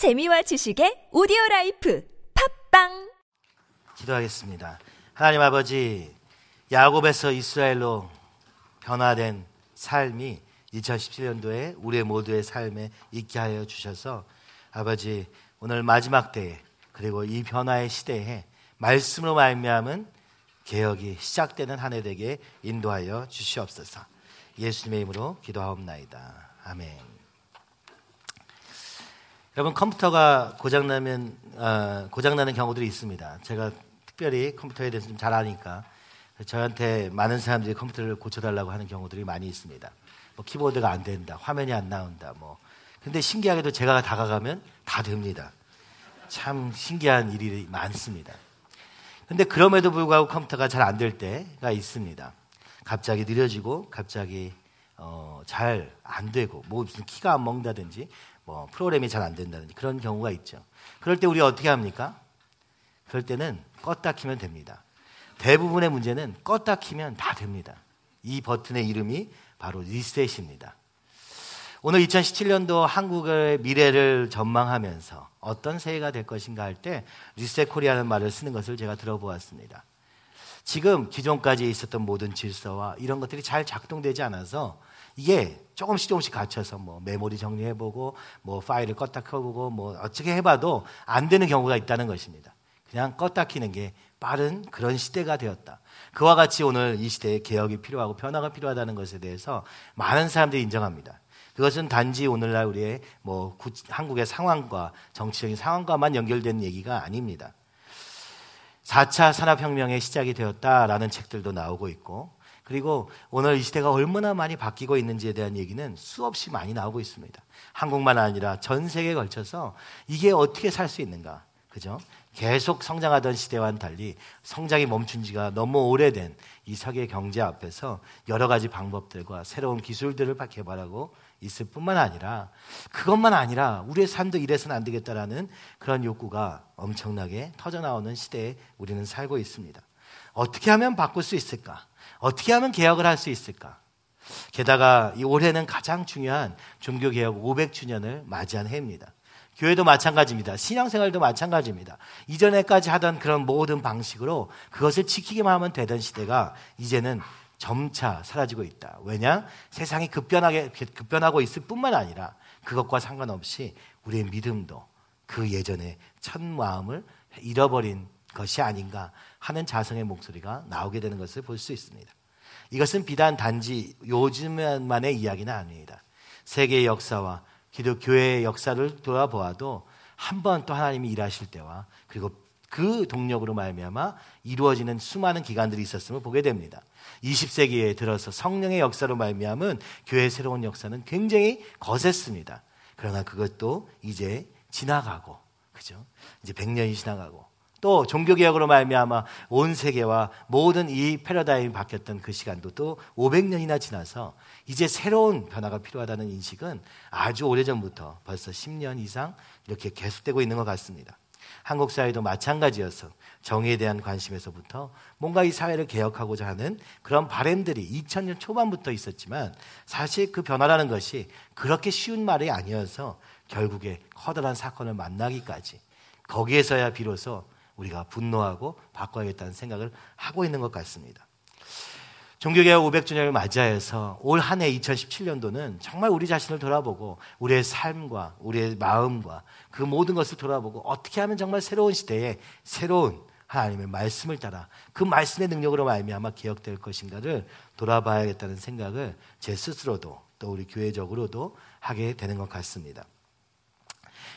재미와 지식의 오디오 라이프 팟빵 기도하겠습니다. 하나님 아버지, 야곱에서 이스라엘로 변화된 삶이 2017년도에 우리 모두의 삶에 있게 하여 주셔서 아버지 오늘 마지막 때에 그리고 이 변화의 시대에 말씀으로 말미암은 개혁이 시작되는 한 해 되게 인도하여 주시옵소서. 예수님의 이름으로 기도하옵나이다. 아멘. 여러분 컴퓨터가 고장나면 어, 고장나는 경우들이 있습니다. 제가 특별히 컴퓨터에 대해서 좀 잘 아니까 저한테 많은 사람들이 컴퓨터를 고쳐달라고 하는 경우들이 많이 있습니다. 뭐 키보드가 안 된다, 화면이 안 나온다, 뭐. 근데 신기하게도 제가 다가가면 다 됩니다. 참 신기한 일이 많습니다. 근데 그럼에도 불구하고 컴퓨터가 잘 안 될 때가 있습니다. 갑자기 느려지고 갑자기 어, 잘 안 되고 뭐 무슨 키가 안 먹는다든지 뭐 프로그램이 잘 안 된다든지 그런 경우가 있죠. 그럴 때 우리 어떻게 합니까? 그럴 때는 껐다 키면 됩니다. 대부분의 문제는 껐다 키면 다 됩니다. 이 버튼의 이름이 바로 리셋입니다. 오늘 2017년도 한국의 미래를 전망하면서 어떤 새해가 될 것인가 할 때 리셋 코리아는 말을 쓰는 것을 제가 들어보았습니다. 지금 기존까지 있었던 모든 질서와 이런 것들이 잘 작동되지 않아서 이게 조금씩 조금씩 갖춰서 뭐 메모리 정리해보고 뭐 파일을 껐다 켜보고 뭐 어떻게 해봐도 안 되는 경우가 있다는 것입니다. 그냥 껐다 키는 게 빠른 그런 시대가 되었다. 그와 같이 오늘 이 시대에 개혁이 필요하고 변화가 필요하다는 것에 대해서 많은 사람들이 인정합니다. 그것은 단지 오늘날 우리의 뭐 한국의 상황과 정치적인 상황과만 연결된 얘기가 아닙니다. 4차 산업혁명의 시작이 되었다라는 책들도 나오고 있고 그리고 오늘 이 시대가 얼마나 많이 바뀌고 있는지에 대한 얘기는 수없이 많이 나오고 있습니다. 한국만 아니라 전 세계에 걸쳐서 이게 어떻게 살 수 있는가. 그죠? 계속 성장하던 시대와는 달리 성장이 멈춘 지가 너무 오래된 이 세계 경제 앞에서 여러 가지 방법들과 새로운 기술들을 개발하고 있을 뿐만 아니라 그것만 아니라 우리의 삶도 이래서는 안 되겠다라는 그런 욕구가 엄청나게 터져나오는 시대에 우리는 살고 있습니다. 어떻게 하면 바꿀 수 있을까? 어떻게 하면 개혁을 할 수 있을까? 게다가 이 올해는 가장 중요한 종교개혁 500주년을 맞이한 해입니다. 교회도 마찬가지입니다. 신앙생활도 마찬가지입니다. 이전에까지 하던 그런 모든 방식으로 그것을 지키기만 하면 되던 시대가 이제는 점차 사라지고 있다. 왜냐? 세상이 급변하게, 급변하고 있을 뿐만 아니라 그것과 상관없이 우리의 믿음도 그 예전의 첫 마음을 잃어버린 것이 아닌가 하는 자성의 목소리가 나오게 되는 것을 볼 수 있습니다. 이것은 비단 단지 요즘만의 이야기는 아닙니다. 세계의 역사와 기독교회의 역사를 돌아보아도 한 번 또 하나님이 일하실 때와 그리고 그 동력으로 말미암아 이루어지는 수많은 기간들이 있었음을 보게 됩니다. 20세기에 들어서 성령의 역사로 말미암은 교회의 새로운 역사는 굉장히 거셌습니다. 그러나 그것도 이제 지나가고 그죠? 이제 100년이 지나가고 또 종교개혁으로 말미암아 온 세계와 모든 이 패러다임이 바뀌었던 그 시간도 또 500년이나 지나서 이제 새로운 변화가 필요하다는 인식은 아주 오래전부터 벌써 10년 이상 이렇게 계속되고 있는 것 같습니다. 한국 사회도 마찬가지여서 정의에 대한 관심에서부터 뭔가 이 사회를 개혁하고자 하는 그런 바램들이 2000년 초반부터 있었지만 사실 그 변화라는 것이 그렇게 쉬운 말이 아니어서 결국에 커다란 사건을 만나기까지 거기에서야 비로소 우리가 분노하고 바꿔야겠다는 생각을 하고 있는 것 같습니다. 종교개혁 500주년을 맞이하여서 올 한 해 2017년도는 정말 우리 자신을 돌아보고 우리의 삶과 우리의 마음과 그 모든 것을 돌아보고 어떻게 하면 정말 새로운 시대에 새로운 하나님의 말씀을 따라 그 말씀의 능력으로 말미암아 개혁될 것인가를 돌아봐야겠다는 생각을 제 스스로도 또 우리 교회적으로도 하게 되는 것 같습니다.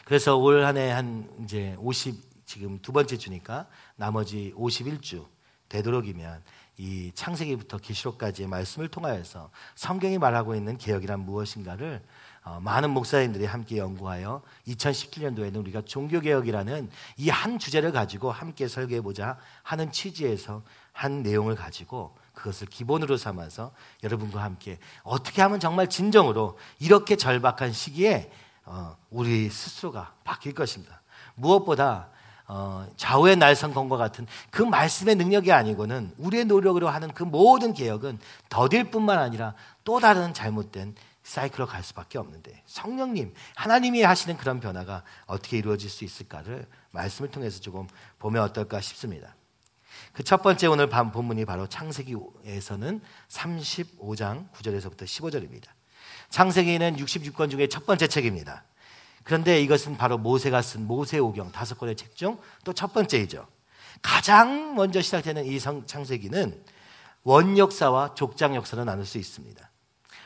그래서 올 한 해 한 이제 50 지금 두 번째 주니까 나머지 51주 되도록이면 이 창세기부터 계시록까지의 말씀을 통하여서 성경이 말하고 있는 개혁이란 무엇인가를 어, 많은 목사님들이 함께 연구하여 2017년도에는 우리가 종교개혁이라는 이 한 주제를 가지고 함께 설계해보자 하는 취지에서 한 내용을 가지고 그것을 기본으로 삼아서 여러분과 함께 어떻게 하면 정말 진정으로 이렇게 절박한 시기에 어, 우리 스스로가 바뀔 것입니다. 무엇보다 어, 좌우의 날성건과 같은 그 말씀의 능력이 아니고는 우리의 노력으로 하는 그 모든 개혁은 더딜 뿐만 아니라 또 다른 잘못된 사이클로 갈 수밖에 없는데 성령님 하나님이 하시는 그런 변화가 어떻게 이루어질 수 있을까를 말씀을 통해서 조금 보면 어떨까 싶습니다. 그 첫 번째 오늘 밤 본문이 바로 창세기에서는 35장 9절에서부터 15절입니다. 창세기는 66권 중에 첫 번째 책입니다. 그런데 이것은 바로 모세가 쓴 모세오경 다섯 권의 책 중 또 첫 번째이죠. 가장 먼저 시작되는 이 창세기는 원역사와 족장 역사로 나눌 수 있습니다.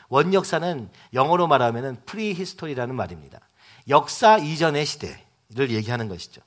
원역사는 영어로 말하면 prehistory라는 말입니다. 역사 이전의 시대를 얘기하는 것이죠.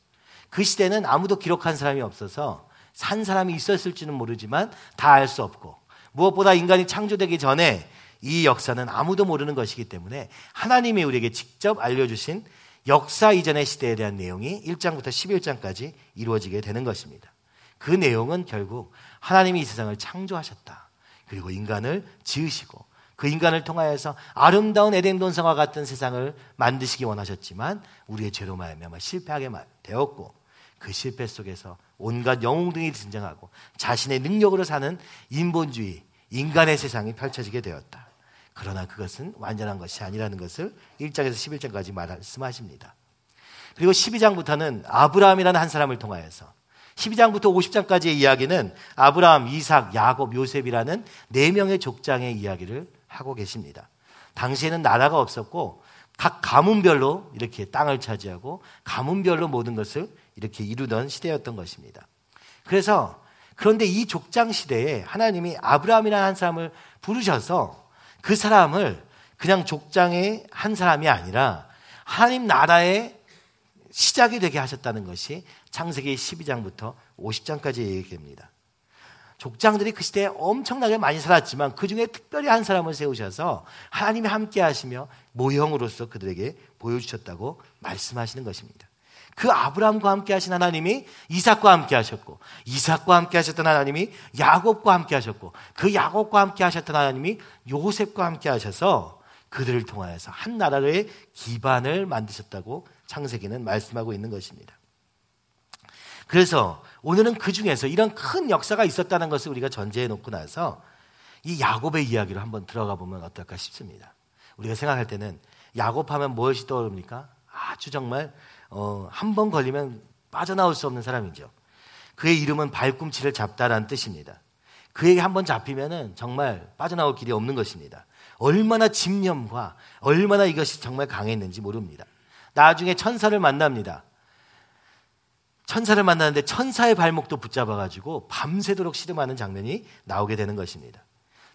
그 시대는 아무도 기록한 사람이 없어서 산 사람이 있었을지는 모르지만 다 알 수 없고 무엇보다 인간이 창조되기 전에 이 역사는 아무도 모르는 것이기 때문에 하나님이 우리에게 직접 알려주신 역사 이전의 시대에 대한 내용이 1장부터 11장까지 이루어지게 되는 것입니다. 그 내용은 결국 하나님이 이 세상을 창조하셨다. 그리고 인간을 지으시고 그 인간을 통하여서 아름다운 에덴 동산과 같은 세상을 만드시기 원하셨지만 우리의 죄로 말미암아 실패하게 되었고 그 실패 속에서 온갖 영웅등이 등장하고 자신의 능력으로 사는 인본주의 인간의 세상이 펼쳐지게 되었다. 그러나 그것은 완전한 것이 아니라는 것을 1장에서 11장까지 말씀하십니다. 그리고 12장부터는 아브라함이라는 한 사람을 통하여서 12장부터 50장까지의 이야기는 아브라함, 이삭, 야곱, 요셉이라는 네 명의 족장의 이야기를 하고 계십니다. 당시에는 나라가 없었고 각 가문별로 이렇게 땅을 차지하고 가문별로 모든 것을 이렇게 이루던 시대였던 것입니다. 그래서 그런데 이 족장 시대에 하나님이 아브라함이라는 한 사람을 부르셔서 그 사람을 그냥 족장의 한 사람이 아니라 하나님 나라의 시작이 되게 하셨다는 것이 창세기 12장부터 50장까지 얘기됩니다. 족장들이 그 시대에 엄청나게 많이 살았지만 그 중에 특별히 한 사람을 세우셔서 하나님이 함께 하시며 모형으로서 그들에게 보여주셨다고 말씀하시는 것입니다. 그 아브라함과 함께 하신 하나님이 이삭과 함께 하셨고 이삭과 함께 하셨던 하나님이 야곱과 함께 하셨고 그 야곱과 함께 하셨던 하나님이 요셉과 함께 하셔서 그들을 통하여서 한 나라의 기반을 만드셨다고 창세기는 말씀하고 있는 것입니다. 그래서 오늘은 그 중에서 이런 큰 역사가 있었다는 것을 우리가 전제해 놓고 나서 이 야곱의 이야기로 한번 들어가 보면 어떨까 싶습니다. 우리가 생각할 때는 야곱 하면 무엇이 떠오릅니까? 아주 정말 어, 한 번 걸리면 빠져나올 수 없는 사람이죠. 그의 이름은 발꿈치를 잡다라는 뜻입니다. 그에게 한 번 잡히면은 정말 빠져나올 길이 없는 것입니다. 얼마나 집념과 얼마나 이것이 정말 강했는지 모릅니다. 나중에 천사를 만납니다. 천사를 만나는데 천사의 발목도 붙잡아가지고 밤새도록 씨름하는 장면이 나오게 되는 것입니다.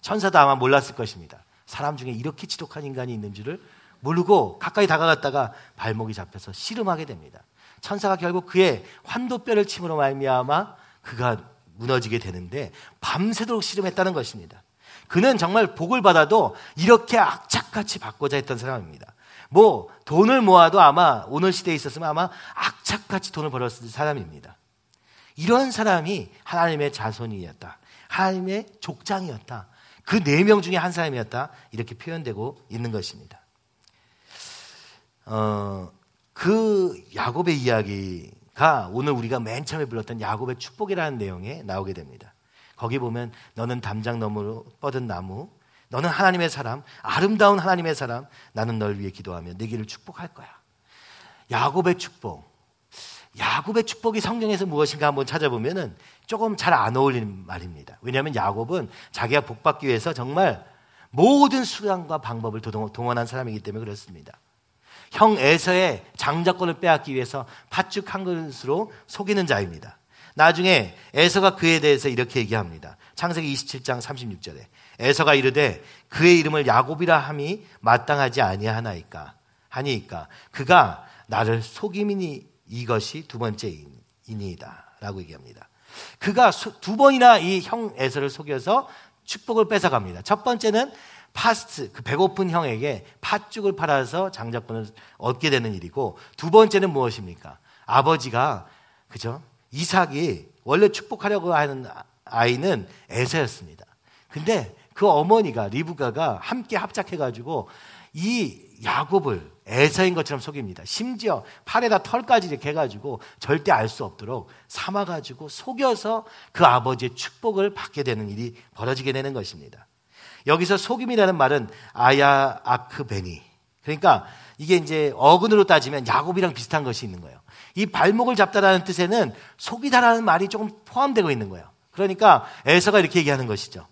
천사도 아마 몰랐을 것입니다. 사람 중에 이렇게 지독한 인간이 있는 줄을 모르고 가까이 다가갔다가 발목이 잡혀서 씨름하게 됩니다. 천사가 결국 그의 환도뼈를 침으로 말미암아 그가 무너지게 되는데 밤새도록 씨름했다는 것입니다. 그는 정말 복을 받아도 이렇게 악착같이 받고자 했던 사람입니다. 뭐 돈을 모아도 아마 오늘 시대에 있었으면 아마 악착같이 돈을 벌었을 사람입니다. 이런 사람이 하나님의 자손이었다. 하나님의 족장이었다. 그 네 명 중에 한 사람이었다. 이렇게 표현되고 있는 것입니다. 어, 그 야곱의 이야기가 오늘 우리가 맨 처음에 불렀던 야곱의 축복이라는 내용에 나오게 됩니다. 거기 보면 너는 담장 너머로 뻗은 나무, 너는 하나님의 사람, 아름다운 하나님의 사람, 나는 널 위해 기도하며 내 길을 축복할 거야. 야곱의 축복. 야곱의 축복이 성경에서 무엇인가 한번 찾아보면은 조금 잘 안 어울리는 말입니다. 왜냐하면 야곱은 자기가 복받기 위해서 정말 모든 수단과 방법을 동원한 사람이기 때문에 그렇습니다. 형 에서의 장자권을 빼앗기 위해서 팥죽 한 그릇으로 속이는 자입니다. 나중에 에서가 그에 대해서 이렇게 얘기합니다. 창세기 27장 36절에 에서가 이르되 그의 이름을 야곱이라 함이 마땅하지 아니하나이까 하니까 그가 나를 속임이니 이것이 두 번째이니이다라고 얘기합니다. 그가 두 번이나 이 형 에서를 속여서 축복을 뺏어갑니다. 첫 번째는 파스트 그 배고픈 형에게 팥죽을 팔아서 장자권을 얻게 되는 일이고 두 번째는 무엇입니까? 아버지가 그죠? 이삭이 원래 축복하려고 하는 아이는 에서였습니다. 근데 그 어머니가 리브가가 함께 합작해 가지고 이 야곱을 에서인 것처럼 속입니다. 심지어 팔에다 털까지 이렇게 해가지고 절대 알 수 없도록 삼아가지고 속여서 그 아버지의 축복을 받게 되는 일이 벌어지게 되는 것입니다. 여기서 속임이라는 말은 아야 아크베니. 그러니까 이게 이제 어근으로 따지면 야곱이랑 비슷한 것이 있는 거예요. 이 발목을 잡다라는 뜻에는 속이다라는 말이 조금 포함되고 있는 거예요. 그러니까 에서가 이렇게 얘기하는 것이죠.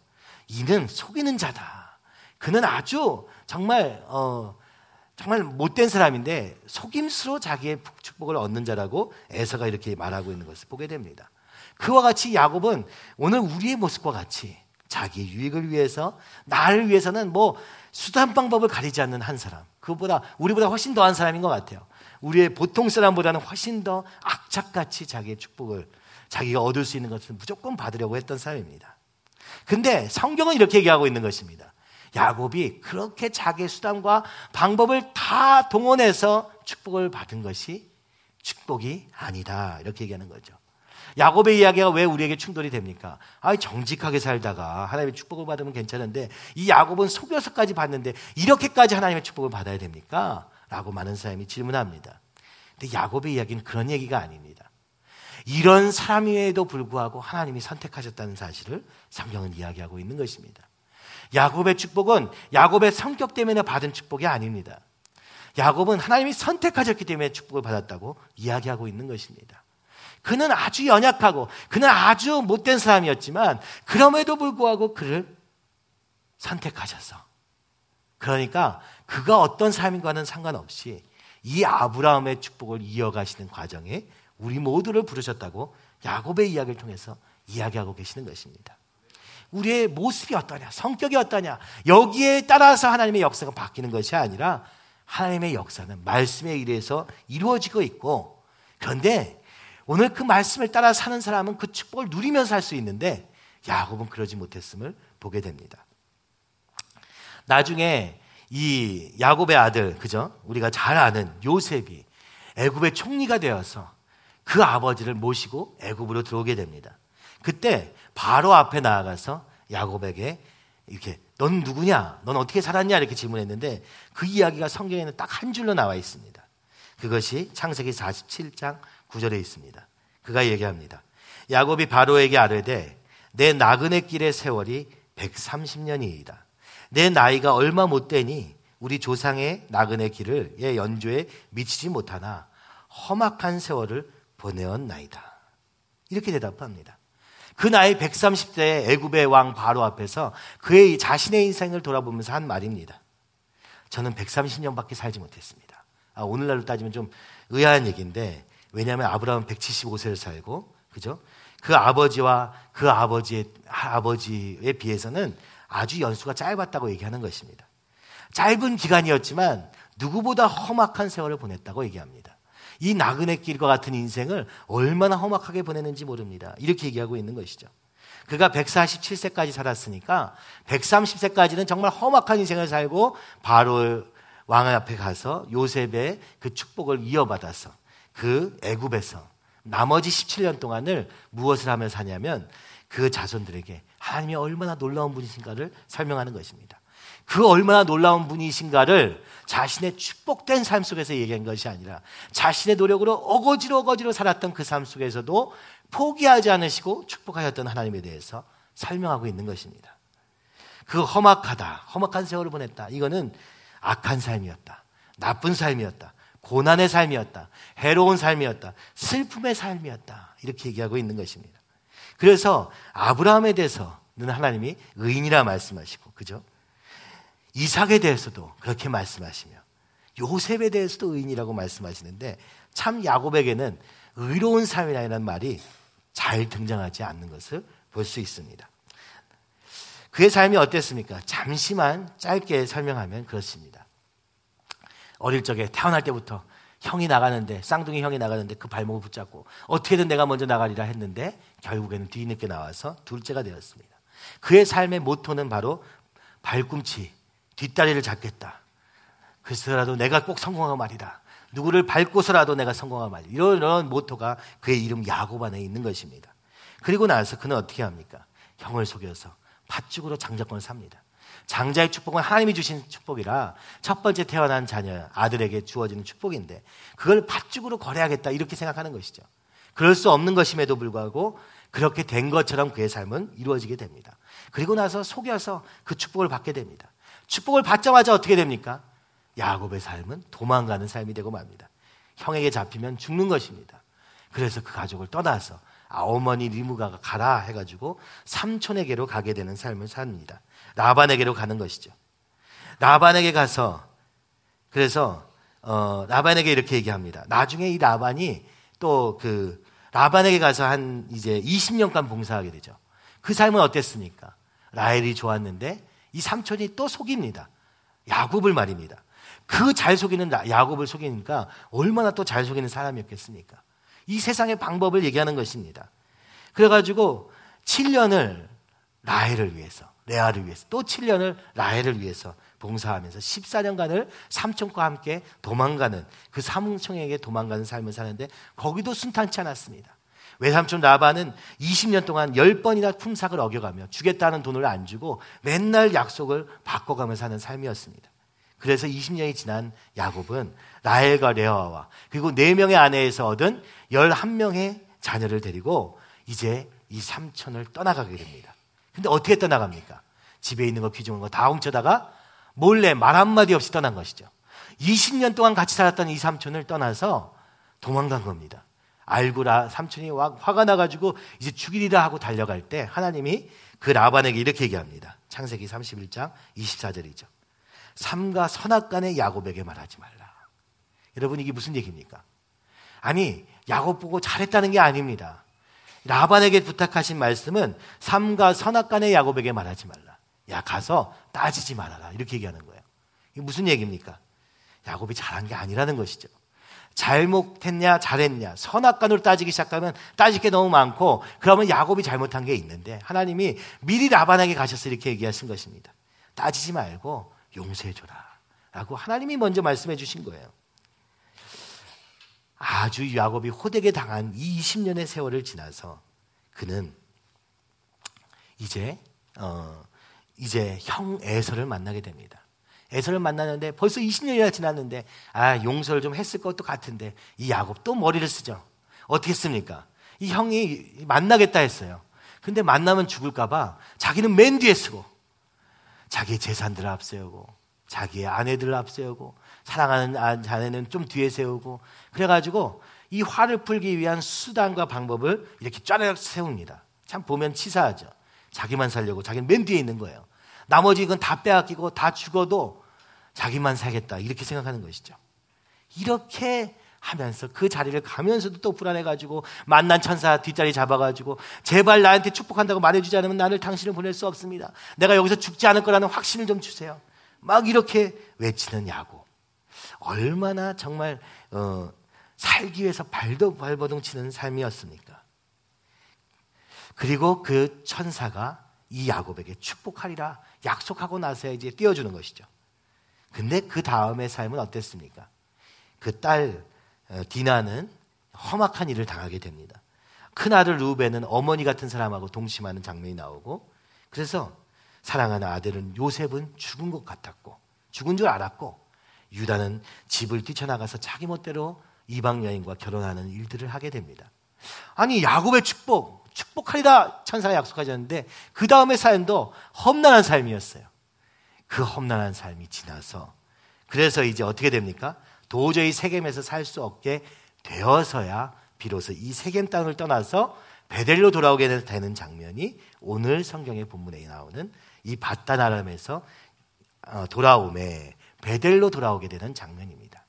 이는 속이는 자다. 그는 아주 정말 어 정말 못된 사람인데 속임수로 자기의 축복을 얻는 자라고 에서가 이렇게 말하고 있는 것을 보게 됩니다. 그와 같이 야곱은 오늘 우리의 모습과 같이 자기 유익을 위해서 나를 위해서는 뭐 수단 방법을 가리지 않는 한 사람. 그보다 우리보다 훨씬 더한 사람인 것 같아요. 우리의 보통 사람보다는 훨씬 더 악착같이 자기의 축복을 자기가 얻을 수 있는 것을 무조건 받으려고 했던 사람입니다. 근데 성경은 이렇게 얘기하고 있는 것입니다. 야곱이 그렇게 자기의 수단과 방법을 다 동원해서 축복을 받은 것이 축복이 아니다. 이렇게 얘기하는 거죠. 야곱의 이야기가 왜 우리에게 충돌이 됩니까? 아, 정직하게 살다가 하나님의 축복을 받으면 괜찮은데 이 야곱은 속여서까지 받는데 이렇게까지 하나님의 축복을 받아야 됩니까? 라고 많은 사람이 질문합니다. 근데 야곱의 이야기는 그런 얘기가 아닙니다. 이런 사람임에도 불구하고 하나님이 선택하셨다는 사실을 성경은 이야기하고 있는 것입니다. 야곱의 축복은 야곱의 성격 때문에 받은 축복이 아닙니다. 야곱은 하나님이 선택하셨기 때문에 축복을 받았다고 이야기하고 있는 것입니다. 그는 아주 연약하고 그는 아주 못된 사람이었지만 그럼에도 불구하고 그를 선택하셔서 그러니까 그가 어떤 사람인가는 상관없이 이 아브라함의 축복을 이어가시는 과정에 우리 모두를 부르셨다고 야곱의 이야기를 통해서 이야기하고 계시는 것입니다. 우리의 모습이 어떠냐, 성격이 어떠냐, 여기에 따라서 하나님의 역사가 바뀌는 것이 아니라 하나님의 역사는 말씀에 의해서 이루어지고 있고 그런데 오늘 그 말씀을 따라 사는 사람은 그 축복을 누리면서 살 수 있는데 야곱은 그러지 못했음을 보게 됩니다. 나중에 이 야곱의 아들, 그죠? 우리가 잘 아는 요셉이 애굽의 총리가 되어서 그 아버지를 모시고 애굽으로 들어오게 됩니다. 그때 바로 앞에 나아가서 야곱에게 이렇게 넌 누구냐? 넌 어떻게 살았냐? 이렇게 질문했는데 그 이야기가 성경에는 딱 한 줄로 나와 있습니다. 그것이 창세기 47장 9절에 있습니다. 그가 얘기합니다. 야곱이 바로에게 아뢰되 내 나그네 길의 세월이 130년이이다. 내 나이가 얼마 못 되니 우리 조상의 나그네 길을 예 연주에 미치지 못하나 험악한 세월을 보내었나이다. 이렇게 대답합니다. 그 나이 130세의 애굽의 왕 바로 앞에서 그의 자신의 인생을 돌아보면서 한 말입니다. 저는 130년밖에 살지 못했습니다. 아, 오늘날로 따지면 좀 의아한 얘기인데 왜냐하면 아브라함은 175세를 살고 그죠? 그 아버지와 그 아버지의 아버지에 비해서는 아주 연수가 짧았다고 얘기하는 것입니다. 짧은 기간이었지만 누구보다 험악한 세월을 보냈다고 얘기합니다. 이 나그네 길과 같은 인생을 얼마나 험악하게 보냈는지 모릅니다. 이렇게 얘기하고 있는 것이죠. 그가 147세까지 살았으니까 130세까지는 정말 험악한 인생을 살고 바로 왕 앞에 가서 요셉의 그 축복을 이어받아서 그 애굽에서 나머지 17년 동안을 무엇을 하며 사냐면 그 자손들에게 하나님이 얼마나 놀라운 분이신가를 설명하는 것입니다. 그 얼마나 놀라운 분이신가를 자신의 축복된 삶 속에서 얘기한 것이 아니라 자신의 노력으로 어거지로 어거지로 살았던 그 삶 속에서도 포기하지 않으시고 축복하셨던 하나님에 대해서 설명하고 있는 것입니다. 그 험악하다, 험악한 세월을 보냈다. 이거는 악한 삶이었다. 나쁜 삶이었다. 고난의 삶이었다. 해로운 삶이었다. 슬픔의 삶이었다. 이렇게 얘기하고 있는 것입니다. 그래서 아브라함에 대해서는 하나님이 의인이라 말씀하시고, 그죠? 이삭에 대해서도 그렇게 말씀하시며, 요셉에 대해서도 의인이라고 말씀하시는데, 참 야곱에게는 의로운 삶이라는 말이 잘 등장하지 않는 것을 볼 수 있습니다. 그의 삶이 어땠습니까? 잠시만 짧게 설명하면 그렇습니다. 어릴 적에 태어날 때부터 형이 나가는데 쌍둥이 형이 나가는데 그 발목을 붙잡고 어떻게든 내가 먼저 나가리라 했는데 결국에는 뒤늦게 나와서 둘째가 되었습니다. 그의 삶의 모토는 바로 발꿈치 뒷다리를 잡겠다. 그래서라도 내가 꼭 성공하고 말이다. 누구를 밟고서라도 내가 성공하고 말이다. 이런, 이런 모토가 그의 이름 야곱 안에 있는 것입니다. 그리고 나서 그는 어떻게 합니까? 형을 속여서 팥죽으로 장자권을 삽니다. 장자의 축복은 하나님이 주신 축복이라 첫 번째 태어난 자녀 아들에게 주어지는 축복인데 그걸 팥죽으로 거래하겠다 이렇게 생각하는 것이죠. 그럴 수 없는 것임에도 불구하고 그렇게 된 것처럼 그의 삶은 이루어지게 됩니다. 그리고 나서 속여서 그 축복을 받게 됩니다. 축복을 받자마자 어떻게 됩니까? 야곱의 삶은 도망가는 삶이 되고 맙니다. 형에게 잡히면 죽는 것입니다. 그래서 그 가족을 떠나서 아, 어머니 리무가가 가라 해가지고 삼촌에게로 가게 되는 삶을 삽니다. 라반에게로 가는 것이죠. 라반에게 가서 그래서 어, 라반에게 이렇게 얘기합니다. 나중에 이 라반이 또 그 라반에게 가서 한 이제 20년간 봉사하게 되죠. 그 삶은 어땠습니까? 라헬이 좋았는데 이 삼촌이 또 속입니다. 야곱을 말입니다. 그 잘 속이는 야곱을 속이니까 얼마나 또 잘 속이는 사람이었겠습니까? 이 세상의 방법을 얘기하는 것입니다. 그래가지고 7년을 라헬을 위해서, 레아를 위해서, 또 7년을 라헬을 위해서 봉사하면서 14년간을 삼촌과 함께 도망가는 그 삼촌에게 도망가는 삶을 사는데 거기도 순탄치 않았습니다. 외삼촌 라반은 20년 동안 10번이나 품삭을 어겨가며 주겠다는 돈을 안 주고 맨날 약속을 바꿔가며 사는 삶이었습니다. 그래서 20년이 지난 야곱은 라헬과 레아와 그리고 4명의 아내에서 얻은 11명의 자녀를 데리고 이제 이 삼촌을 떠나가게 됩니다. 근데 어떻게 떠나갑니까? 집에 있는 거 귀중한 거 다 훔쳐다가 몰래 말 한마디 없이 떠난 것이죠. 20년 동안 같이 살았던 이 삼촌을 떠나서 도망간 겁니다. 알고라 삼촌이 화가 나가지고 이제 죽이리라 하고 달려갈 때 하나님이 그 라반에게 이렇게 얘기합니다. 창세기 31장 24절이죠. 삼가 선악간의 야곱에게 말하지 말라. 여러분 이게 무슨 얘기입니까? 아니 야곱 보고 잘했다는 게 아닙니다. 라반에게 부탁하신 말씀은 삼가 선악간의 야곱에게 말하지 말라. 야 가서 따지지 말아라. 이렇게 얘기하는 거예요. 이게 무슨 얘기입니까? 야곱이 잘한 게 아니라는 것이죠. 잘못했냐, 잘했냐, 선악간으로 따지기 시작하면 따질 게 너무 많고, 그러면 야곱이 잘못한 게 있는데, 하나님이 미리 라반에게 가셔서 이렇게 얘기하신 것입니다. 따지지 말고 용서해줘라. 라고 하나님이 먼저 말씀해 주신 거예요. 아주 야곱이 호되게 당한 이 20년의 세월을 지나서 그는 이제, 어, 이제 형 에서를 만나게 됩니다. 에서를 만나는데 벌써 20년이나 지났는데 아 용서를 좀 했을 것도 같은데 이 야곱 또 머리를 쓰죠. 어떻게 했습니까? 이 형이 만나겠다 했어요. 근데 만나면 죽을까봐 자기는 맨 뒤에 쓰고 자기 재산들을 앞세우고 자기의 아내들을 앞세우고 사랑하는 아, 자네는 좀 뒤에 세우고 그래가지고 이 화를 풀기 위한 수단과 방법을 이렇게 쫙 세웁니다. 참 보면 치사하죠. 자기만 살려고 자기는 맨 뒤에 있는 거예요. 나머지 이건 다 빼앗기고 다 죽어도 자기만 살겠다. 이렇게 생각하는 것이죠. 이렇게 하면서 그 자리를 가면서도 또 불안해가지고 만난 천사 뒷자리 잡아가지고 제발 나한테 축복한다고 말해주지 않으면 나를 당신을 보낼 수 없습니다. 내가 여기서 죽지 않을 거라는 확신을 좀 주세요. 막 이렇게 외치는 야구. 얼마나 정말 어, 살기 위해서 발도 발버둥 치는 삶이었습니까? 그리고 그 천사가 이 야곱에게 축복하리라 약속하고 나서 이제 띄워주는 것이죠. 근데 그 다음의 삶은 어땠습니까? 그딸 어, 디나는 험악한 일을 당하게 됩니다. 큰 아들 루벤은 어머니 같은 사람하고 동심하는 장면이 나오고 그래서 사랑하는 아들은 요셉은 죽은 것 같았고 죽은 줄 알았고 유다는 집을 뛰쳐나가서 자기 멋대로 이방 여인과 결혼하는 일들을 하게 됩니다. 아니 야곱의 축복 축복하리다 천사가 약속하셨는데 그 다음의 사연도 험난한 삶이었어요. 그 험난한 삶이 지나서 그래서 이제 어떻게 됩니까? 도저히 세겜에서 살 수 없게 되어서야 비로소 이 세겜 땅을 떠나서 베델로 돌아오게 되는 장면이 오늘 성경의 본문에 나오는 이 바다나람에서 어, 돌아오매 베델로 돌아오게 되는 장면입니다.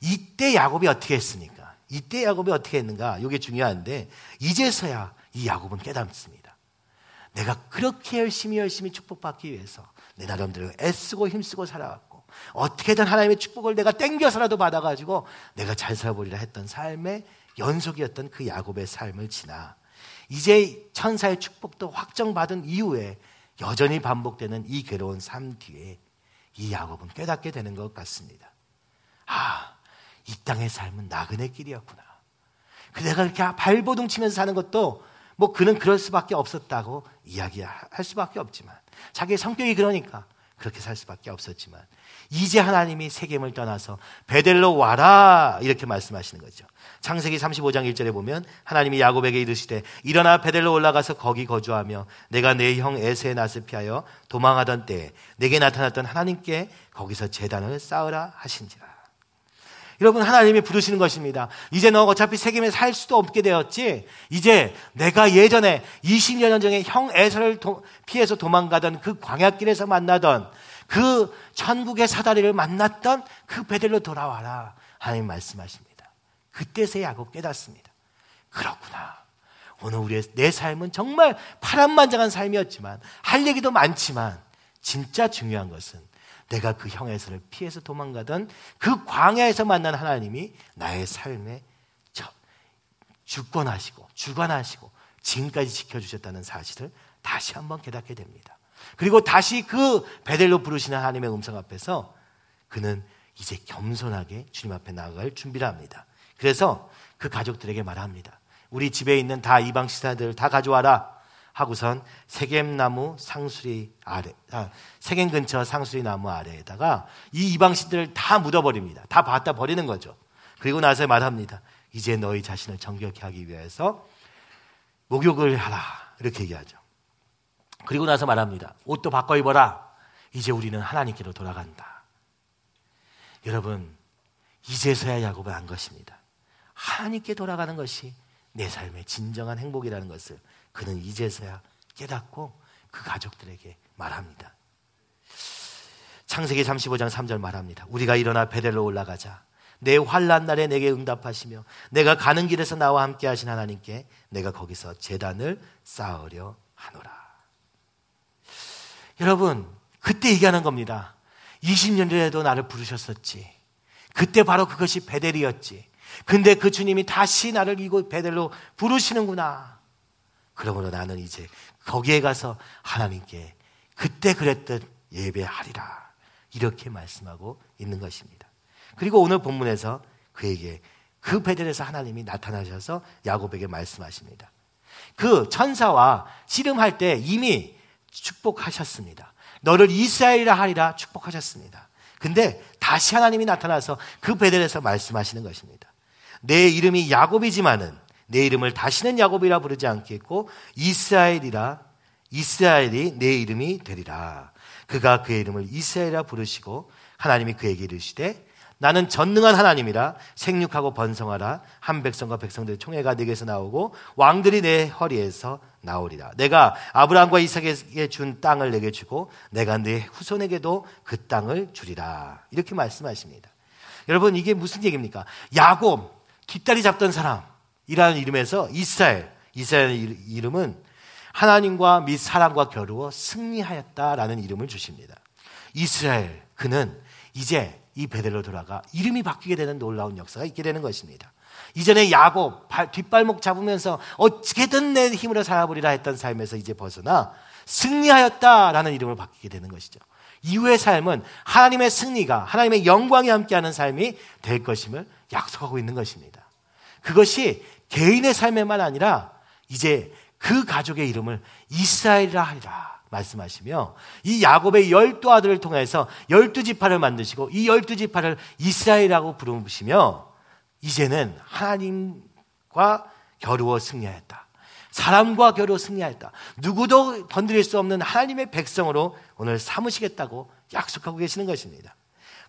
이때 야곱이 어떻게 했습니까? 이때 야곱이 어떻게 했는가? 이게 중요한데 이제서야 이 야곱은 깨닫습니다. 내가 그렇게 열심히 열심히 축복받기 위해서 내 나름대로 애쓰고 힘쓰고 살아왔고 어떻게든 하나님의 축복을 내가 땡겨서라도 받아가지고 내가 잘 살아보리라 했던 삶의 연속이었던 그 야곱의 삶을 지나 이제 천사의 축복도 확정받은 이후에 여전히 반복되는 이 괴로운 삶 뒤에 이 야곱은 깨닫게 되는 것 같습니다. 아, 이 땅의 삶은 나그네 길이었구나. 그 내가 이렇게 발버둥 치면서 사는 것도 뭐 그는 그럴 수밖에 없었다고 이야기할 수밖에 없지만 자기의 성격이 그러니까 그렇게 살 수밖에 없었지만 이제 하나님이 세겜을 떠나서 베델로 와라 이렇게 말씀하시는 거죠. 창세기 35장 1절에 보면 하나님이 야곱에게 이르시되 일어나 베델로 올라가서 거기 거주하며 내가 내 형 에세의 낯을 피하여 도망하던 때에 내게 나타났던 하나님께 거기서 재단을 쌓으라 하신지라. 여러분 하나님이 부르시는 것입니다. 이제 너 어차피 세겜에 살 수도 없게 되었지. 이제 내가 예전에 20년 전에 형 에서를 피해서 도망가던 그 광야길에서 만나던 그 천국의 사다리를 만났던 그 베델로 돌아와라. 하나님 말씀하십니다. 그때서야 야곱 깨닫습니다. 그렇구나. 오늘 우리의 내 삶은 정말 파란만장한 삶이었지만 할 얘기도 많지만 진짜 중요한 것은 내가 그 형에서를 피해서 도망가던 그 광야에서 만난 하나님이 나의 삶에 주권하시고 주관하시고 지금까지 지켜주셨다는 사실을 다시 한번 깨닫게 됩니다. 그리고 다시 그 베델로 부르시는 하나님의 음성 앞에서 그는 이제 겸손하게 주님 앞에 나아갈 준비를 합니다. 그래서 그 가족들에게 말합니다. 우리 집에 있는 다 이방 시사들 다 가져와라. 하고선 세겜나무 상수리 아래, 아, 세겜 근처 상수리 나무 아래에다가 이 이방신들을 다 묻어버립니다. 다 받다 버리는 거죠. 그리고 나서 말합니다. 이제 너희 자신을 정결케 하기 위해서 목욕을 하라. 이렇게 얘기하죠. 그리고 나서 말합니다. 옷도 바꿔 입어라. 이제 우리는 하나님께로 돌아간다. 여러분, 이제서야 야곱은 안 것입니다. 하나님께 돌아가는 것이 내 삶의 진정한 행복이라는 것을 그는 이제서야 깨닫고 그 가족들에게 말합니다. 창세기 35장 3절 말합니다. 우리가 일어나 베델로 올라가자. 내 환란 날에 내게 응답하시며 내가 가는 길에서 나와 함께 하신 하나님께 내가 거기서 재단을 쌓으려 하노라. 여러분, 그때 얘기하는 겁니다. 20년 전에도 나를 부르셨었지. 그때 바로 그것이 베델이었지. 근데 그 주님이 다시 나를 이곳 베델로 부르시는구나. 그러므로 나는 이제 거기에 가서 하나님께 그때 그랬듯 예배하리라. 이렇게 말씀하고 있는 것입니다. 그리고 오늘 본문에서 그에게 그 베델에서 하나님이 나타나셔서 야곱에게 말씀하십니다. 그 천사와 씨름할 때 이미 축복하셨습니다. 너를 이스라엘이라 하리라 축복하셨습니다. 근데 다시 하나님이 나타나서 그 베델에서 말씀하시는 것입니다. 내 이름이 야곱이지만은 내 이름을 다시는 야곱이라 부르지 않겠고 이스라엘이라 이스라엘이 내 이름이 되리라. 그가 그의 이름을 이스라엘이라 부르시고 하나님이 그에게 이르시되 나는 전능한 하나님이라 생육하고 번성하라 한 백성과 백성들의 총회가 내게서 나오고 왕들이 내 허리에서 나오리라 내가 아브라함과 이삭에게 준 땅을 내게 주고 내가 내 후손에게도 그 땅을 주리라 이렇게 말씀하십니다 여러분 이게 무슨 얘기입니까 야곱 뒷다리 잡던 사람 이라는 이름에서 이스라엘, 이스라엘의 이름은 하나님과 및 사람과 겨루어 승리하였다라는 이름을 주십니다. 이스라엘, 그는 이제 이 베델로 돌아가 이름이 바뀌게 되는 놀라운 역사가 있게 되는 것입니다. 이전에 야곱 발, 뒷발목 잡으면서 어떻게든 내 힘으로 살아보리라 했던 삶에서 이제 벗어나 승리하였다라는 이름을 바뀌게 되는 것이죠. 이후의 삶은 하나님의 승리가 하나님의 영광이 함께하는 삶이 될 것임을 약속하고 있는 것입니다. 그것이 개인의 삶에만 아니라 이제 그 가족의 이름을 이스라엘이라 하리라 말씀하시며 이 야곱의 열두 아들을 통해서 열두 지파를 만드시고 이 열두 지파를 이스라엘이라고 부르시며 이제는 하나님과 겨루어 승리하였다. 사람과 겨루어 승리하였다. 누구도 건드릴 수 없는 하나님의 백성으로 오늘 삼으시겠다고 약속하고 계시는 것입니다.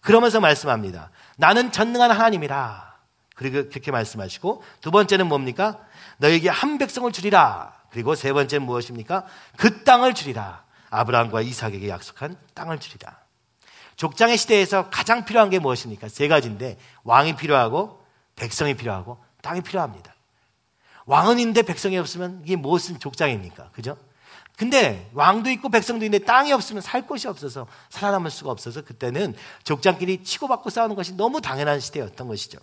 그러면서 말씀합니다. 나는 전능한 하나님이라. 그리고 그렇게 말씀하시고 두 번째는 뭡니까? 너에게 한 백성을 주리라. 그리고 세 번째는 무엇입니까? 그 땅을 주리라. 아브라함과 이삭에게 약속한 땅을 주리라. 족장의 시대에서 가장 필요한 게 무엇입니까? 세 가지인데 왕이 필요하고 백성이 필요하고 땅이 필요합니다. 왕은 있는데 백성이 없으면 이게 무슨 족장입니까? 그죠? 근데 왕도 있고 백성도 있는데 땅이 없으면 살 곳이 없어서 살아남을 수가 없어서 그때는 족장끼리 치고받고 싸우는 것이 너무 당연한 시대였던 것이죠.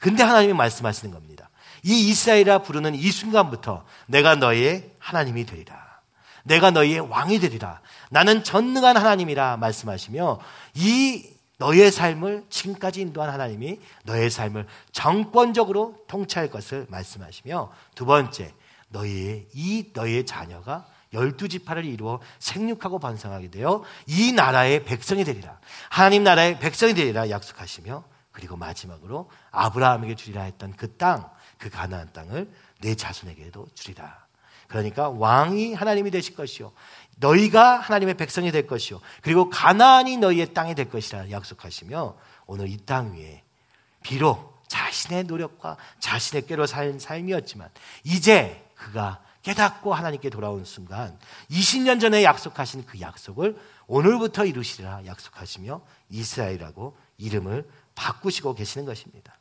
근데 하나님이 말씀하시는 겁니다. 이 이스라엘이라 부르는 이 순간부터 내가 너의 하나님이 되리라. 내가 너의 왕이 되리라. 나는 전능한 하나님이라 말씀하시며 이 너의 삶을 지금까지 인도한 하나님이 너의 삶을 정권적으로 통치할 것을 말씀하시며 두 번째 너의 이 너의 자녀가 열두 지파를 이루어 생육하고 번성하게 되어 이 나라의 백성이 되리라. 하나님 나라의 백성이 되리라 약속하시며 그리고 마지막으로 아브라함에게 주리라 했던 그 땅, 그 가나안 땅을 내 자손에게도 주리라. 그러니까 왕이 하나님이 되실 것이요. 너희가 하나님의 백성이 될 것이요. 그리고 가나안이 너희의 땅이 될 것이라 약속하시며 오늘 이 땅 위에 비록 자신의 노력과 자신의 꾀로 살 삶이었지만 이제 그가 깨닫고 하나님께 돌아온 순간 20년 전에 약속하신 그 약속을 오늘부터 이루시리라 약속하시며 이스라엘이라고 이름을 바꾸시고 계시는 것입니다.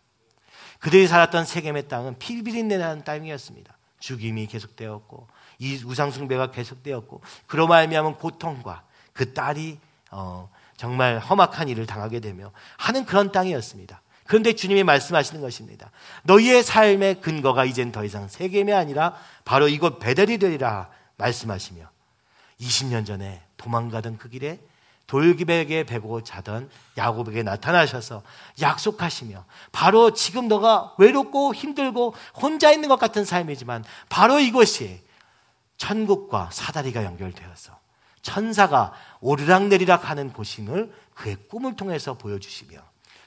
그들이 살았던 세겜의 땅은 피비린내나는 땅이었습니다. 죽임이 계속되었고 이 우상숭배가 계속되었고 그로 말미암은 고통과 그 딸이 어, 정말 험악한 일을 당하게 되며 하는 그런 땅이었습니다. 그런데 주님이 말씀하시는 것입니다. 너희의 삶의 근거가 이젠 더 이상 세겜이 아니라 바로 이곳 베델이 되리라 말씀하시며 20년 전에 도망가던 그 길에 돌기백에 베고 자던 야곱에게 나타나셔서 약속하시며 바로 지금 너가 외롭고 힘들고 혼자 있는 것 같은 삶이지만 바로 이곳이 천국과 사다리가 연결되어서 천사가 오르락내리락 하는 곳임을 그의 꿈을 통해서 보여주시며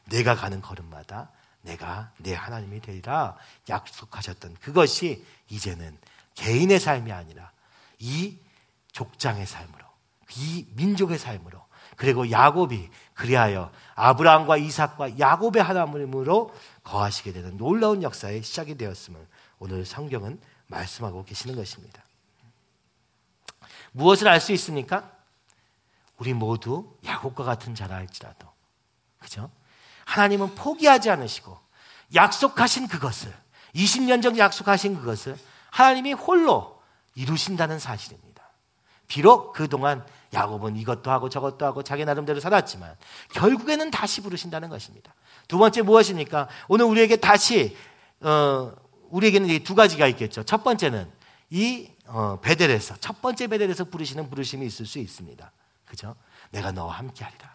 내가 가는 걸음마다 내가 내 하나님이 되리라 약속하셨던 그것이 이제는 개인의 삶이 아니라 이 족장의 삶으로 이 민족의 삶으로 그리고 야곱이 그리하여 아브라함과 이삭과 야곱의 하나님으로 거하시게 되는 놀라운 역사의 시작이 되었음을 오늘 성경은 말씀하고 계시는 것입니다. 무엇을 알 수 있습니까? 우리 모두 야곱과 같은 자라 할지라도 그죠? 하나님은 포기하지 않으시고 약속하신 그것을 20년 전 약속하신 그것을 하나님이 홀로 이루신다는 사실입니다. 비록 그동안 야곱은 이것도 하고 저것도 하고 자기 나름대로 살았지만 결국에는 다시 부르신다는 것입니다. 두 번째 무엇입니까? 오늘 우리에게 다시 어, 우리에게는 두 가지가 있겠죠. 첫 번째는 이 어, 베델에서 첫 번째 베델에서 부르시는 부르심이 있을 수 있습니다. 그죠? 내가 너와 함께하리라.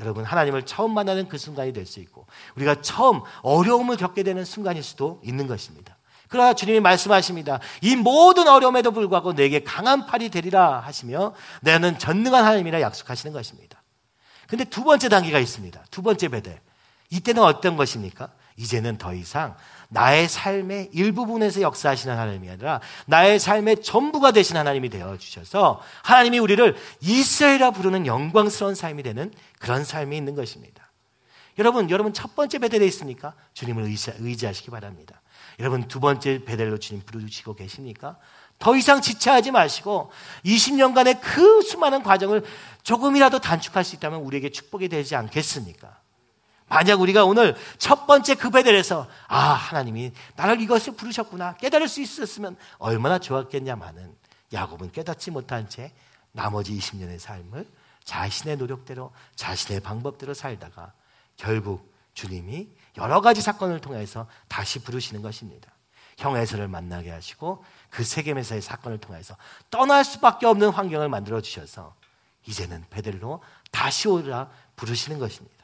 여러분 하나님을 처음 만나는 그 순간이 될 수 있고 우리가 처음 어려움을 겪게 되는 순간일 수도 있는 것입니다. 그러나 주님이 말씀하십니다. 이 모든 어려움에도 불구하고 내게 강한 팔이 되리라 하시며 내는 전능한 하나님이라 약속하시는 것입니다. 근데 두 번째 단계가 있습니다. 두 번째 베델. 이때는 어떤 것입니까? 이제는 더 이상 나의 삶의 일부분에서 역사하시는 하나님이 아니라 나의 삶의 전부가 되신 하나님이 되어 주셔서 하나님이 우리를 이스라엘이라 부르는 영광스러운 삶이 되는 그런 삶이 있는 것입니다. 여러분, 여러분 첫 번째 베델에 있습니까? 주님을 의지, 의지하시기 바랍니다. 여러분 두 번째 베델로 주님 부르시고 계십니까? 더 이상 지체하지 마시고 20년간의 그 수많은 과정을 조금이라도 단축할 수 있다면 우리에게 축복이 되지 않겠습니까? 만약 우리가 오늘 첫 번째 그 베델에서 아 하나님이 나를 이것을 부르셨구나 깨달을 수 있었으면 얼마나 좋았겠냐마는 야곱은 깨닫지 못한 채 나머지 20년의 삶을 자신의 노력대로 자신의 방법대로 살다가 결국 주님이 여러 가지 사건을 통해서 다시 부르시는 것입니다. 형 에서를 만나게 하시고 그 세겜에서의 사건을 통해서 떠날 수밖에 없는 환경을 만들어 주셔서 이제는 베델로 다시 오라 부르시는 것입니다.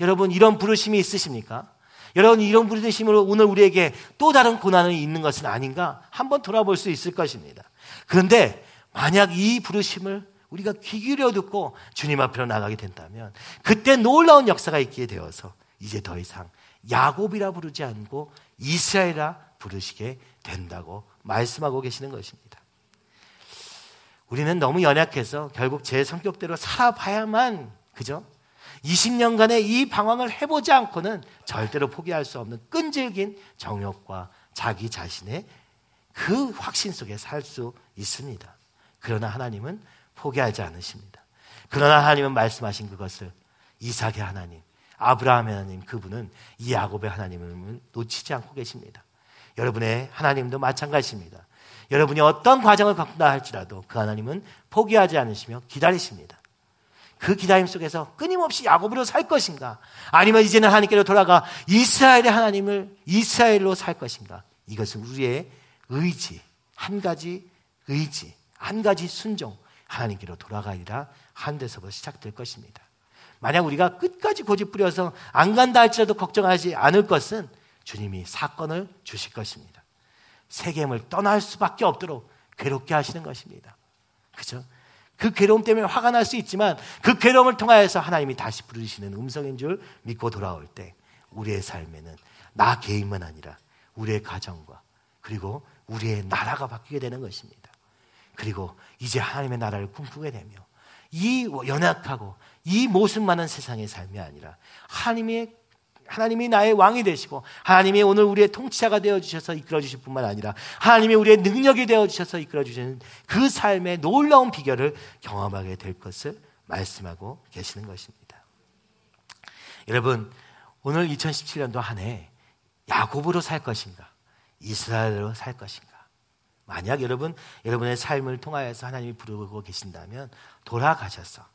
여러분 이런 부르심이 있으십니까? 여러분 이런 부르심으로 오늘 우리에게 또 다른 고난이 있는 것은 아닌가 한번 돌아볼 수 있을 것입니다. 그런데 만약 이 부르심을 우리가 귀 기울여 듣고 주님 앞으로 나가게 된다면 그때 놀라운 역사가 있게 되어서 이제 더 이상 야곱이라 부르지 않고 이스라엘이라 부르시게 된다고 말씀하고 계시는 것입니다. 우리는 너무 연약해서 결국 제 성격대로 살아봐야만 그죠? 20년간의 이 방황을 해보지 않고는 절대로 포기할 수 없는 끈질긴 정욕과 자기 자신의 그 확신 속에 살 수 있습니다. 그러나 하나님은 포기하지 않으십니다. 그러나 하나님은 말씀하신 그것을 이삭의 하나님, 아브라함의 하나님, 그분은 이 야곱의 하나님을 놓치지 않고 계십니다. 여러분의 하나님도 마찬가지입니다. 여러분이 어떤 과정을 겪다 할지라도 그 하나님은 포기하지 않으시며 기다리십니다. 그 기다림 속에서 끊임없이 야곱으로 살 것인가? 아니면 이제는 하나님께로 돌아가 이스라엘의 하나님을 이스라엘로 살 것인가? 이것은 우리의 의지, 한 가지 의지, 한 가지 순종, 하나님께로 돌아가리라 한 데서부터 시작될 것입니다. 만약 우리가 끝까지 고집 부려서 안 간다 할지라도 걱정하지 않을 것은 주님이 사건을 주실 것입니다. 세겜을 떠날 수밖에 없도록 괴롭게 하시는 것입니다. 그죠? 그 괴로움 때문에 화가 날 수 있지만 그 괴로움을 통하여서 하나님이 다시 부르시는 음성인 줄 믿고 돌아올 때 우리의 삶에는 나 개인만 아니라 우리의 가정과 그리고 우리의 나라가 바뀌게 되는 것입니다. 그리고 이제 하나님의 나라를 꿈꾸게 되며 이 연약하고 이 모습 많은 세상의 삶이 아니라 하나님의 하나님이 나의 왕이 되시고 하나님이 오늘 우리의 통치자가 되어 주셔서 이끌어 주실 뿐만 아니라 하나님이 우리의 능력이 되어 주셔서 이끌어 주시는 그 삶의 놀라운 비결을 경험하게 될 것을 말씀하고 계시는 것입니다. 여러분, 오늘 2017년도 한 해 야곱으로 살 것인가? 이스라엘로 살 것인가? 만약 여러분, 여러분의 삶을 통하여서 하나님이 부르고 계신다면 돌아가셔서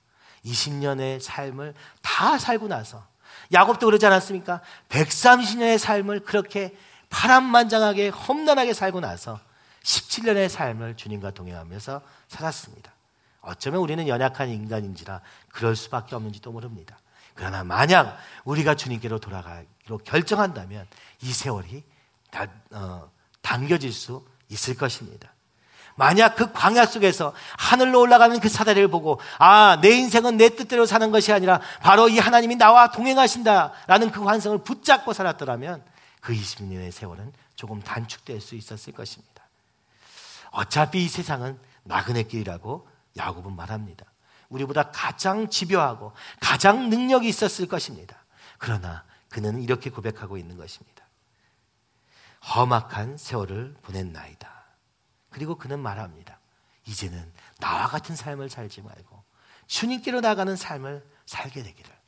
20년의 삶을 다 살고 나서 야곱도 그러지 않았습니까? 130년의 삶을 그렇게 파란만장하게 험난하게 살고 나서 17년의 삶을 주님과 동행하면서 살았습니다. 어쩌면 우리는 연약한 인간인지라 그럴 수밖에 없는지도 모릅니다. 그러나 만약 우리가 주님께로 돌아가기로 결정한다면 이 세월이 다, 어, 당겨질 수 있을 것입니다. 만약 그 광야 속에서 하늘로 올라가는 그 사다리를 보고 아, 내 인생은 내 뜻대로 사는 것이 아니라 바로 이 하나님이 나와 동행하신다라는 그 환상을 붙잡고 살았더라면 그 20년의 세월은 조금 단축될 수 있었을 것입니다. 어차피 이 세상은 나그네 길이라고 야곱은 말합니다. 우리보다 가장 집요하고 가장 능력이 있었을 것입니다. 그러나 그는 이렇게 고백하고 있는 것입니다. 험악한 세월을 보낸 나이다. 그리고 그는 말합니다. 이제는 나와 같은 삶을 살지 말고 주님께로 나가는 삶을 살게 되기를.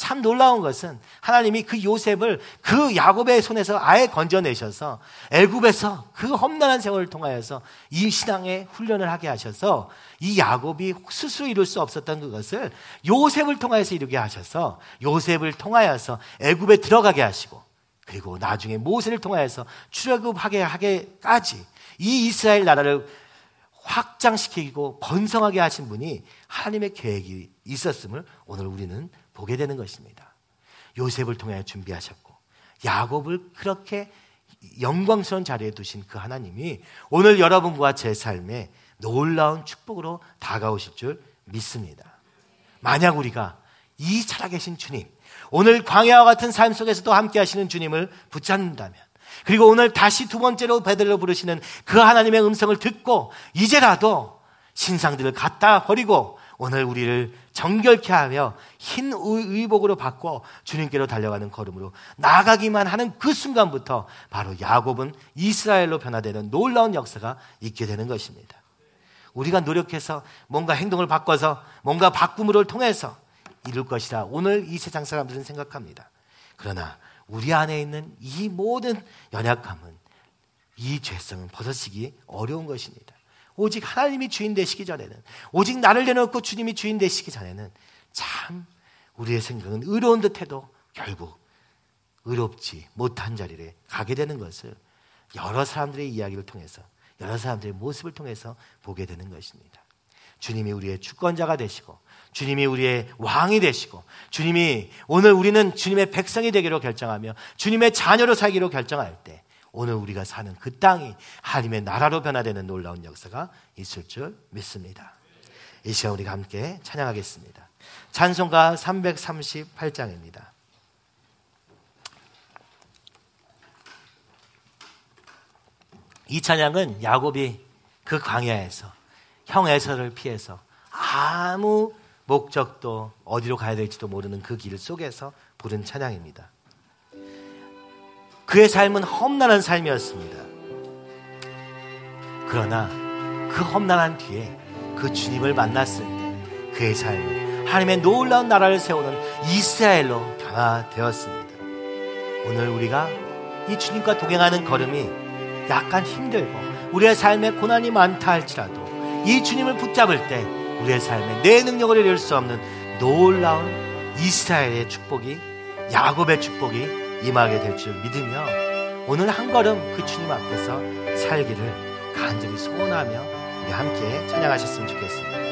참 놀라운 것은 하나님이 그 요셉을 그 야곱의 손에서 아예 건져내셔서 애굽에서 그 험난한 세월을 통하여서 이 신앙의 훈련을 하게 하셔서 이 야곱이 스스로 이룰 수 없었던 그것을 요셉을 통하여서 이루게 하셔서 요셉을 통하여서 애굽에 들어가게 하시고 그리고 나중에 모세를 통하여서 출애굽하게 하게까지 이 이스라엘 나라를 확장시키고 번성하게 하신 분이 하나님의 계획이 있었음을 오늘 우리는 보게 되는 것입니다. 요셉을 통해 준비하셨고 야곱을 그렇게 영광스러운 자리에 두신 그 하나님이 오늘 여러분과 제 삶에 놀라운 축복으로 다가오실 줄 믿습니다. 만약 우리가 이 살아계신 주님, 오늘 광야와 같은 삶 속에서도 함께 하시는 주님을 붙잡는다면 그리고 오늘 다시 두 번째로 베들로 부르시는 그 하나님의 음성을 듣고 이제라도 신상들을 갖다 버리고 오늘 우리를 정결케 하며 흰 의복으로 바꿔 주님께로 달려가는 걸음으로 나가기만 하는 그 순간부터 바로 야곱은 이스라엘로 변화되는 놀라운 역사가 있게 되는 것입니다. 우리가 노력해서 뭔가 행동을 바꿔서 뭔가 바꿈을 통해서 이룰 것이라 오늘 이 세상 사람들은 생각합니다. 그러나 우리 안에 있는 이 모든 연약함은 이 죄성은 벗어지기 어려운 것입니다. 오직 하나님이 주인 되시기 전에는 오직 나를 내놓고 주님이 주인 되시기 전에는 참 우리의 생각은 의로운 듯해도 결국 의롭지 못한 자리에 가게 되는 것을 여러 사람들의 이야기를 통해서 여러 사람들의 모습을 통해서 보게 되는 것입니다. 주님이 우리의 주권자가 되시고 주님이 우리의 왕이 되시고 주님이 오늘 우리는 주님의 백성이 되기로 결정하며 주님의 자녀로 살기로 결정할 때 오늘 우리가 사는 그 땅이 하나님의 나라로 변화되는 놀라운 역사가 있을 줄 믿습니다. 이 시간 우리가 함께 찬양하겠습니다. 찬송가 338장입니다. 이 찬양은 야곱이 그 광야에서 형 에서를 피해서 아무 목적도 어디로 가야 될지도 모르는 그 길 속에서 부른 찬양입니다. 그의 삶은 험난한 삶이었습니다. 그러나 그 험난한 뒤에 그 주님을 만났을 때 그의 삶은 하나님의 놀라운 나라를 세우는 이스라엘로 변화되었습니다. 오늘 우리가 이 주님과 동행하는 걸음이 약간 힘들고 우리의 삶에 고난이 많다 할지라도 이 주님을 붙잡을 때 우리의 삶에 내 능력을 이룰 수 없는 놀라운 이스라엘의 축복이 야곱의 축복이 임하게 될 줄 믿으며 오늘 한 걸음 그 주님 앞에서 살기를 간절히 소원하며 우리 함께 찬양하셨으면 좋겠습니다.